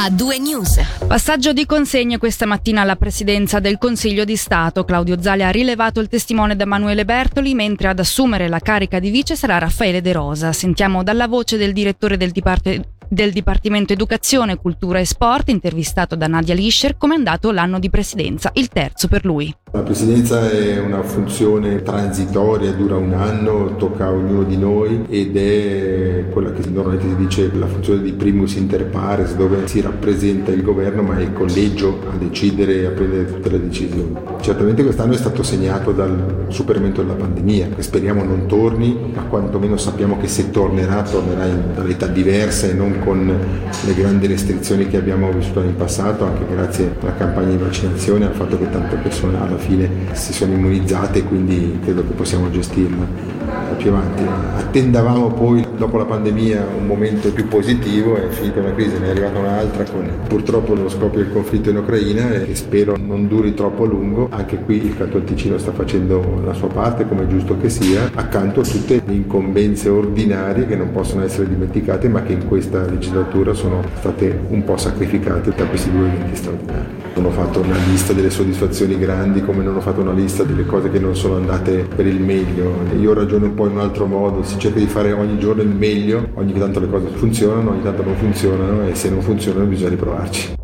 a due news. Passaggio di consegne questa mattina alla presidenza del Consiglio di Stato. Claudio Zali ha rilevato il testimone da Emanuele Bertoli, mentre ad assumere la carica di vice sarà Raffaele De Rosa. Sentiamo dalla voce del direttore del Dipartimento del Dipartimento Educazione, Cultura e Sport, intervistato da Nadia Lischer, come è andato l'anno di presidenza, il terzo per lui. La presidenza è una funzione transitoria, dura un anno, tocca a ognuno di noi ed è quella che normalmente si dice la funzione di primus inter pares, dove si rappresenta il governo ma è il collegio a decidere e a prendere tutte le decisioni. Certamente quest'anno è stato segnato dal superamento della pandemia, che speriamo non torni, ma quantomeno sappiamo che se tornerà, tornerà in modalità diverse e non con le grandi restrizioni che abbiamo vissuto in passato, anche grazie alla campagna di vaccinazione, al fatto che tante persone alla fine si sono immunizzate, quindi credo che possiamo gestirla più avanti. Attendavamo poi, dopo la pandemia, un momento più positivo, è finita una crisi, ne è arrivata un'altra con purtroppo lo scoppio del conflitto in Ucraina e spero non duri troppo a lungo. Anche qui il Canton Ticino sta facendo la sua parte, come è giusto che sia, accanto a tutte le incombenze ordinarie che non possono essere dimenticate, ma che in questa legislatura sono state un po' sacrificate da questi due eventi straordinari. Non ho fatto una lista delle soddisfazioni grandi come non ho fatto una lista delle cose che non sono andate per il meglio. Io ragiono un po' in un altro modo, si cerca di fare ogni giorno il meglio, ogni tanto le cose funzionano, ogni tanto non funzionano e se non funzionano bisogna riprovarci.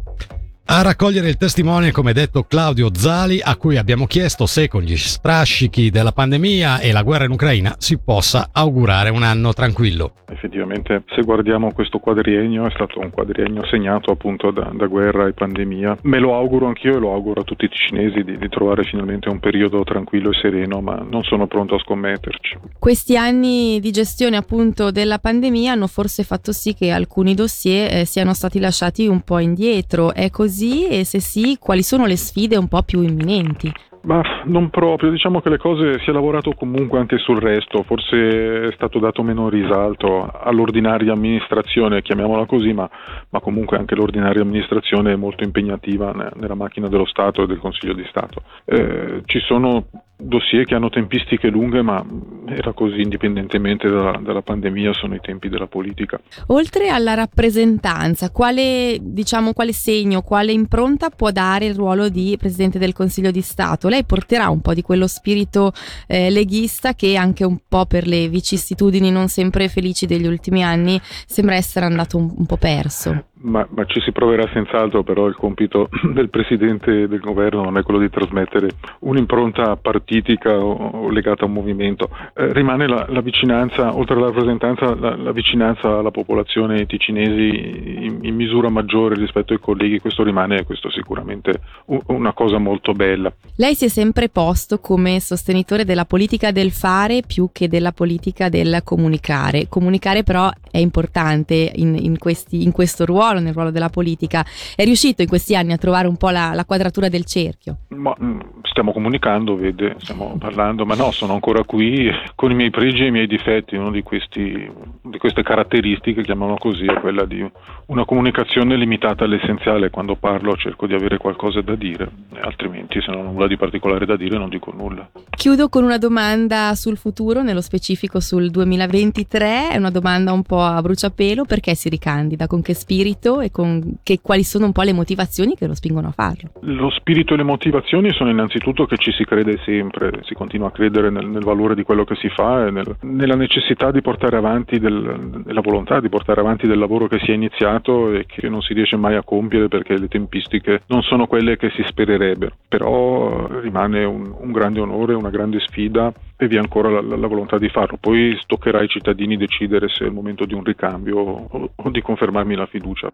A raccogliere il testimone, come detto, Claudio Zali, a cui abbiamo chiesto se con gli strascichi della pandemia e la guerra in Ucraina si possa augurare un anno tranquillo. Effettivamente, se guardiamo questo quadriennio, è stato un quadriennio segnato appunto da, da guerra e pandemia. Me lo auguro anch'io e lo auguro a tutti i cinesi di, di trovare finalmente un periodo tranquillo e sereno, ma non sono pronto a scommetterci. Questi anni di gestione appunto della pandemia hanno forse fatto sì che alcuni dossier eh, siano stati lasciati un po' indietro. È così così e se sì, quali sono le sfide un po' più imminenti? Ma non proprio, diciamo che le cose si è lavorato comunque anche sul resto, forse è stato dato meno risalto all'ordinaria amministrazione, chiamiamola così, ma, ma comunque anche l'ordinaria amministrazione è molto impegnativa nella macchina dello Stato e del Consiglio di Stato. Eh, ci sono dossier che hanno tempistiche lunghe, ma era così indipendentemente dalla, dalla, pandemia, sono i tempi della politica. Oltre alla rappresentanza, quale, diciamo, quale segno, quale impronta può dare il ruolo di Presidente del Consiglio di Stato? Lei porterà un po' di quello spirito eh, leghista che anche un po' per le vicissitudini non sempre felici degli ultimi anni sembra essere andato un, un po' perso. Ma, ma, ci si proverà senz'altro, però il compito del Presidente del Governo non è quello di trasmettere un'impronta partitica o, o legata a un movimento. Eh, rimane la, la, vicinanza, oltre alla rappresentanza, la, la, vicinanza alla popolazione ticinesi in, in, misura maggiore rispetto ai colleghi, questo rimane questo sicuramente una cosa molto bella. Lei si è sempre posto come sostenitore della politica del fare più che della politica del comunicare. Comunicare però è importante in, in, questi, in questo ruolo ruolo, nel ruolo della politica. È riuscito in questi anni a trovare un po' la, la quadratura del cerchio? Ma, mm, stiamo comunicando, vede, stiamo parlando, ma no, sono ancora qui con i miei pregi e i miei difetti. Una di, questi, di queste caratteristiche, chiamiamolo così, è quella di una comunicazione limitata all'essenziale. Quando parlo cerco di avere qualcosa da dire, altrimenti se non ho nulla di particolare da dire non dico nulla. Chiudo con una domanda sul futuro, nello specifico sul 2023. È una domanda un po' a bruciapelo. Perché si ricandida? Con che spirito? e con che, quali sono un po' le motivazioni che lo spingono a farlo? Lo spirito e le motivazioni sono innanzitutto che ci si crede sempre, si continua a credere nel, nel valore di quello che si fa e nel, nella necessità di portare avanti, del, nella volontà di portare avanti del lavoro che si è iniziato e che non si riesce mai a compiere perché le tempistiche non sono quelle che si spererebbero. Però rimane un, un grande onore, una grande sfida e vi è ancora la, la, la, volontà di farlo. Poi toccherà ai cittadini decidere se è il momento di un ricambio o, o di confermarmi la fiducia.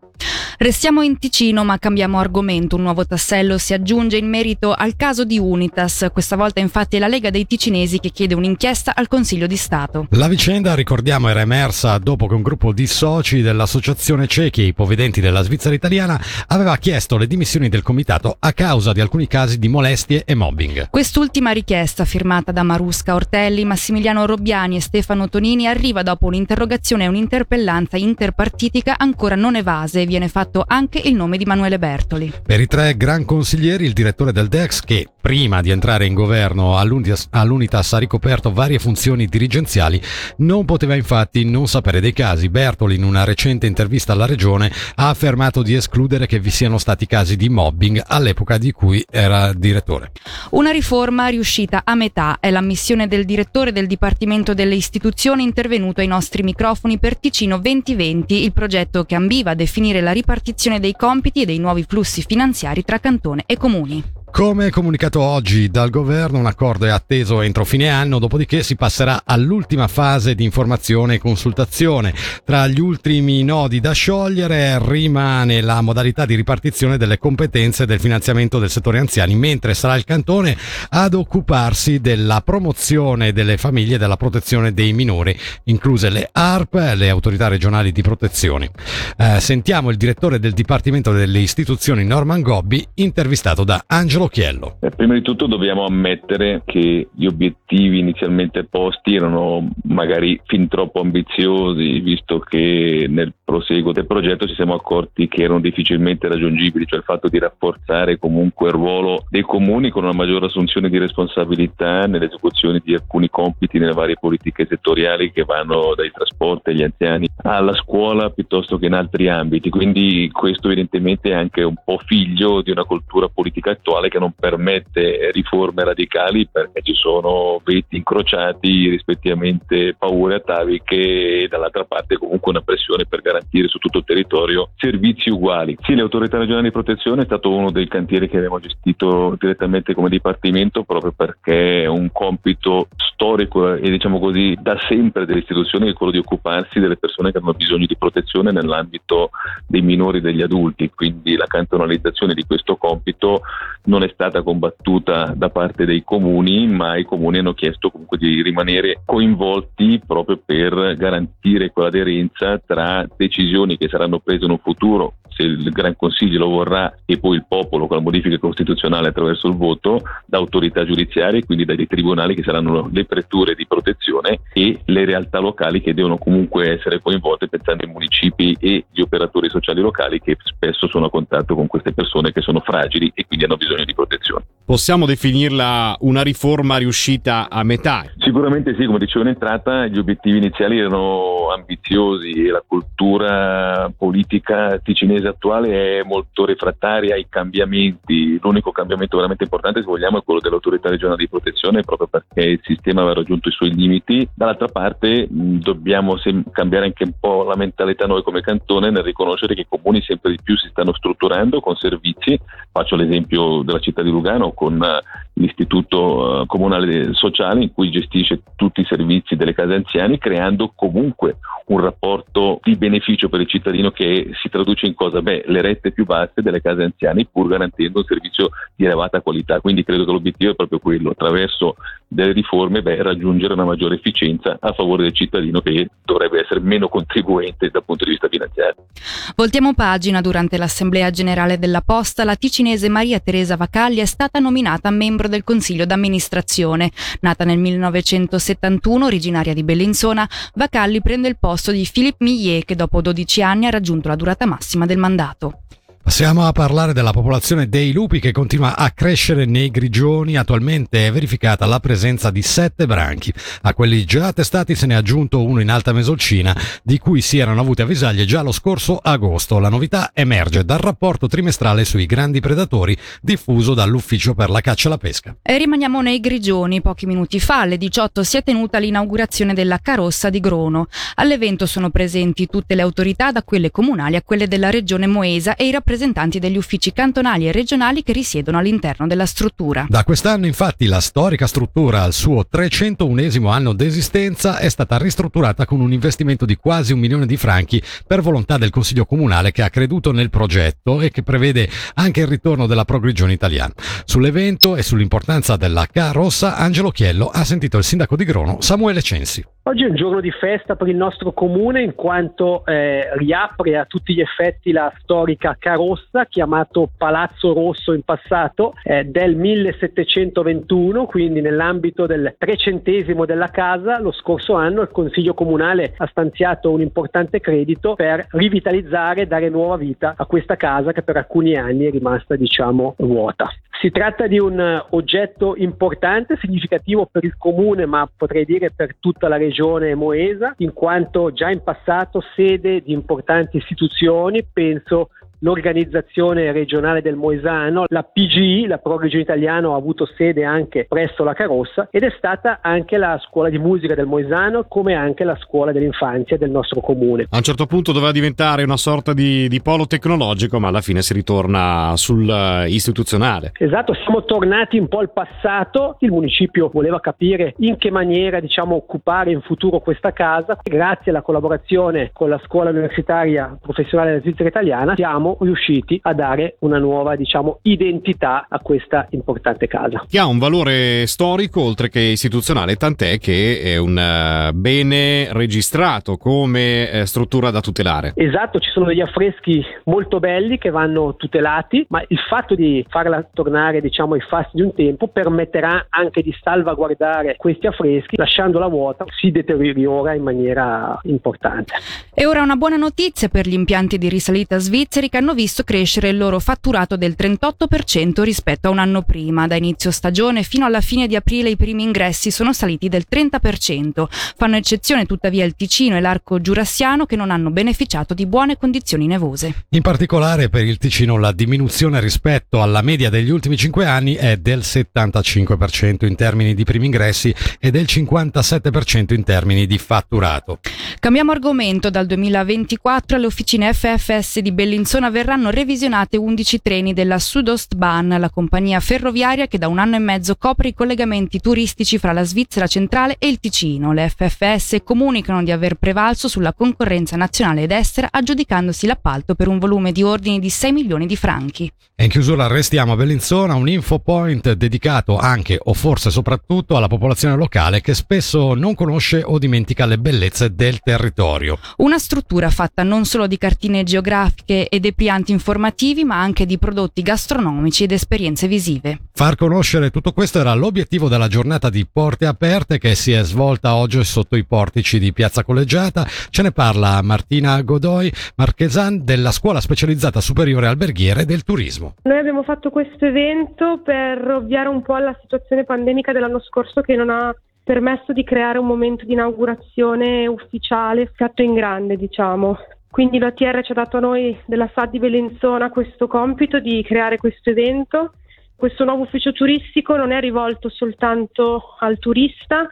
Restiamo in Ticino ma cambiamo argomento. Un nuovo tassello si aggiunge in merito al caso di Unitas. Questa volta infatti è la Lega dei Ticinesi che chiede un'inchiesta al Consiglio di Stato. La vicenda, ricordiamo, era emersa dopo che un gruppo di soci dell'Associazione Ciechi e Ipovedenti della Svizzera italiana aveva chiesto le dimissioni del comitato a causa di alcuni casi di molestie e mobbing. Quest'ultima richiesta, firmata da Marusca Ortelli, Massimiliano Robbiani e Stefano Tonini, arriva dopo un'interrogazione e un'interpellanza interpartitica ancora non evase e viene fatta fatto anche il nome di Emanuele Bertoli. Per i tre gran consiglieri, il direttore del DEX, che prima di entrare in governo all'Unitas ha ricoperto varie funzioni dirigenziali, non poteva infatti non sapere dei casi. Bertoli, in una recente intervista alla regione, ha affermato di escludere che vi siano stati casi di mobbing all'epoca di cui era direttore. Una riforma riuscita a metà è la missione del direttore del Dipartimento delle Istituzioni intervenuto ai nostri microfoni per Ticino 2020, il progetto che ambiva a definire la ripartizione dei compiti e dei nuovi flussi finanziari tra cantone e comuni. Come comunicato oggi dal governo, un accordo è atteso entro fine anno, dopodiché si passerà all'ultima fase di informazione e consultazione. Tra gli ultimi nodi da sciogliere rimane la modalità di ripartizione delle competenze del finanziamento del settore anziani, mentre sarà il cantone ad occuparsi della promozione delle famiglie e della protezione dei minori, incluse le ARP, le autorità regionali di protezione. Eh, sentiamo il direttore del Dipartimento delle Istituzioni Norman Gobbi, intervistato da Angelo Angelo Chiello. Eh, prima di tutto dobbiamo ammettere che gli obiettivi inizialmente posti erano magari fin troppo ambiziosi, visto che nel proseguo del progetto ci siamo accorti che erano difficilmente raggiungibili, cioè il fatto di rafforzare comunque il ruolo dei comuni con una maggiore assunzione di responsabilità nell'esecuzione di alcuni compiti nelle varie politiche settoriali che vanno dai trasporti agli anziani alla scuola piuttosto che in altri ambiti. Quindi questo evidentemente è anche un po' figlio di una cultura politica attuale che non permette riforme radicali perché ci sono veti incrociati, rispettivamente paure ataviche e dall'altra parte comunque una pressione per garantire su tutto il territorio servizi uguali. Sì, le autorità regionali di protezione è stato uno dei cantieri che abbiamo gestito direttamente come dipartimento proprio perché è un compito storico e diciamo così da sempre delle istituzioni è quello di occuparsi delle persone che hanno bisogno di protezione nell'ambito dei minori e degli adulti, quindi la cantonalizzazione di questo compito non è stata combattuta da parte dei comuni, ma i comuni hanno chiesto comunque di rimanere coinvolti proprio per garantire quell'aderenza tra decisioni che saranno prese in un futuro se il Gran Consiglio lo vorrà e poi il popolo con la modifica costituzionale attraverso il voto, da autorità giudiziarie, quindi dai tribunali che saranno le preture di protezione e le realtà locali che devono comunque essere coinvolte pensando ai municipi e gli operatori sociali locali che spesso sono a contatto con queste persone che sono fragili e quindi hanno bisogno di protezione. Possiamo definirla una riforma riuscita a metà? Sicuramente sì, come dicevo in entrata, gli obiettivi iniziali erano ambiziosi e la cultura politica ticinese attuale è molto refrattaria ai cambiamenti. L'unico cambiamento veramente importante, se vogliamo, è quello dell'autorità regionale di protezione, proprio perché il sistema aveva raggiunto i suoi limiti. Dall'altra parte mh, dobbiamo sem- cambiare anche un po' la mentalità noi come cantone nel riconoscere che i comuni sempre di più si stanno strutturando con servizi. Faccio l'esempio della città di Lugano con uh, l'istituto uh, comunale sociale in cui gestisce tutti i servizi delle case anziani, creando comunque un rapporto di beneficio per il cittadino che si traduce in cosa? Beh, le rette più basse delle case anziane pur garantendo un servizio di elevata qualità. Quindi credo che l'obiettivo è proprio quello, attraverso delle riforme, beh, raggiungere una maggiore efficienza a favore del cittadino che dovrebbe essere meno contribuente dal punto di vista finanziario. Voltiamo pagina. Durante l'Assemblea Generale della Posta, la ticinese Maria Teresa Vacalli è stata nominata membro del Consiglio d'amministrazione. Nata nel 1971, originaria di Bellinzona, Vacalli prende il posto di Philippe Millet che dopo 12 anni ha raggiunto la durata massima del mandato. Passiamo a parlare della popolazione dei lupi che continua a crescere nei grigioni. Attualmente è verificata la presenza di sette branchi. A quelli già testati se ne è aggiunto uno in Alta Mesolcina, di cui si erano avute avvisaglie già lo scorso agosto. La novità emerge dal rapporto trimestrale sui grandi predatori diffuso dall'Ufficio per la caccia e la pesca. E rimaniamo nei grigioni. Pochi minuti fa, alle 18, si è tenuta l'inaugurazione della Carossa di Grono. All'evento sono presenti tutte le autorità, da quelle comunali a quelle della regione Moesa e i rappresentanti rappresentanti degli uffici cantonali e regionali che risiedono all'interno della struttura. Da quest'anno infatti la storica struttura al suo 301 anno d'esistenza è stata ristrutturata con un investimento di quasi un milione di franchi per volontà del Consiglio Comunale che ha creduto nel progetto e che prevede anche il ritorno della progrigione italiana. Sull'evento e sull'importanza della Rossa, Angelo Chiello ha sentito il sindaco di Grono Samuele Censi. Oggi è un giorno di festa per il nostro comune in quanto eh, riapre a tutti gli effetti la storica Carossa Rossa, chiamato Palazzo Rosso in passato, eh, del 1721, quindi nell'ambito del trecentesimo della casa, lo scorso anno il Consiglio Comunale ha stanziato un importante credito per rivitalizzare dare nuova vita a questa casa che per alcuni anni è rimasta diciamo vuota. Si tratta di un oggetto importante, significativo per il comune, ma potrei dire per tutta la regione moesa, in quanto già in passato sede di importanti istituzioni, penso l'organizzazione regionale del Moesano, la PGI, la Pro Regione Italiano, ha avuto sede anche presso la Carossa ed è stata anche la scuola di musica del Moesano, come anche la scuola dell'infanzia del nostro comune. A un certo punto doveva diventare una sorta di, di polo tecnologico, ma alla fine si ritorna sul uh, istituzionale. Esatto, siamo tornati un po' al passato, il municipio voleva capire in che maniera diciamo, occupare in futuro questa casa, grazie alla collaborazione con la scuola universitaria professionale della Svizzera italiana siamo riusciti a dare una nuova diciamo, identità a questa importante casa. Che ha un valore storico oltre che istituzionale, tant'è che è un uh, bene registrato come uh, struttura da tutelare. Esatto, ci sono degli affreschi molto belli che vanno tutelati, ma il fatto di farla tornare diciamo, ai fasti di un tempo permetterà anche di salvaguardare questi affreschi, lasciandola vuota si deteriora in maniera importante. E ora una buona notizia per gli impianti di risalita svizzeri che hanno visto crescere il loro fatturato del 38% rispetto a un anno prima. Da inizio stagione fino alla fine di aprile i primi ingressi sono saliti del 30%. Fanno eccezione tuttavia il Ticino e l'arco giurassiano che non hanno beneficiato di buone condizioni nevose. In particolare per il Ticino la diminuzione rispetto alla media degli ultimi 5 anni è del 75% in termini di primi ingressi e del 57% in termini di fatturato. Cambiamo argomento. Dal 2024 alle officine FFS di Bellinzona verranno revisionate 11 treni della Sudostbahn, la compagnia ferroviaria che da un anno e mezzo copre i collegamenti turistici fra la Svizzera centrale e il Ticino. Le FFS comunicano di aver prevalso sulla concorrenza nazionale ed estera, aggiudicandosi l'appalto per un volume di ordini di 6 milioni di franchi. E in chiusura restiamo a Bellinzona, un info point dedicato anche o forse soprattutto alla popolazione locale che spesso non conosce o dimentica le bellezze del territorio. Una struttura fatta non solo di cartine geografiche e deplianti informativi, ma anche di prodotti gastronomici ed esperienze visive. Far conoscere tutto questo era l'obiettivo della giornata di Porte Aperte che si è svolta oggi sotto i portici di Piazza Collegiata. Ce ne parla Martina Godoy Marchesan della Scuola Specializzata Superiore Alberghiere del Turismo. Noi abbiamo fatto questo evento per ovviare un po' alla situazione pandemica dell'anno scorso che non ha permesso di creare un momento di inaugurazione ufficiale fatto in grande, diciamo. Quindi l'OTR ci ha dato a noi della SAD di Belenzona questo compito di creare questo evento. Questo nuovo ufficio turistico non è rivolto soltanto al turista,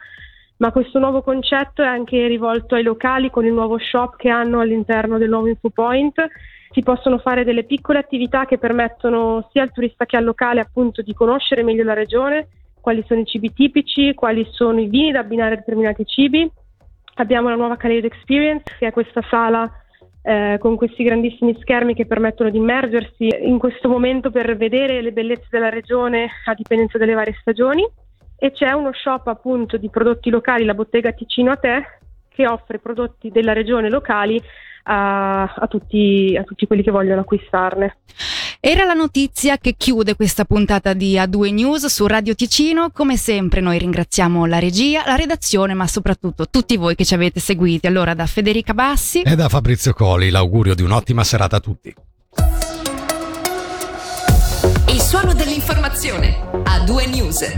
ma questo nuovo concetto è anche rivolto ai locali con il nuovo shop che hanno all'interno del nuovo InfoPoint. Si possono fare delle piccole attività che permettono sia al turista che al locale appunto di conoscere meglio la regione, quali sono i cibi tipici, quali sono i vini da abbinare a determinati cibi. Abbiamo la nuova Calais Experience, che è questa sala eh, con questi grandissimi schermi che permettono di immergersi in questo momento per vedere le bellezze della regione a dipendenza delle varie stagioni. E c'è uno shop appunto di prodotti locali, la bottega Ticino a te, che offre prodotti della regione locali a, a, tutti, a tutti quelli che vogliono acquistarne. Era la notizia che chiude questa puntata di A2 News su Radio Ticino. Come sempre noi ringraziamo la regia, la redazione, ma soprattutto tutti voi che ci avete seguiti. Allora da Federica Bassi e da Fabrizio Coli l'augurio di un'ottima serata a tutti. Il suono dell'informazione. A2 News.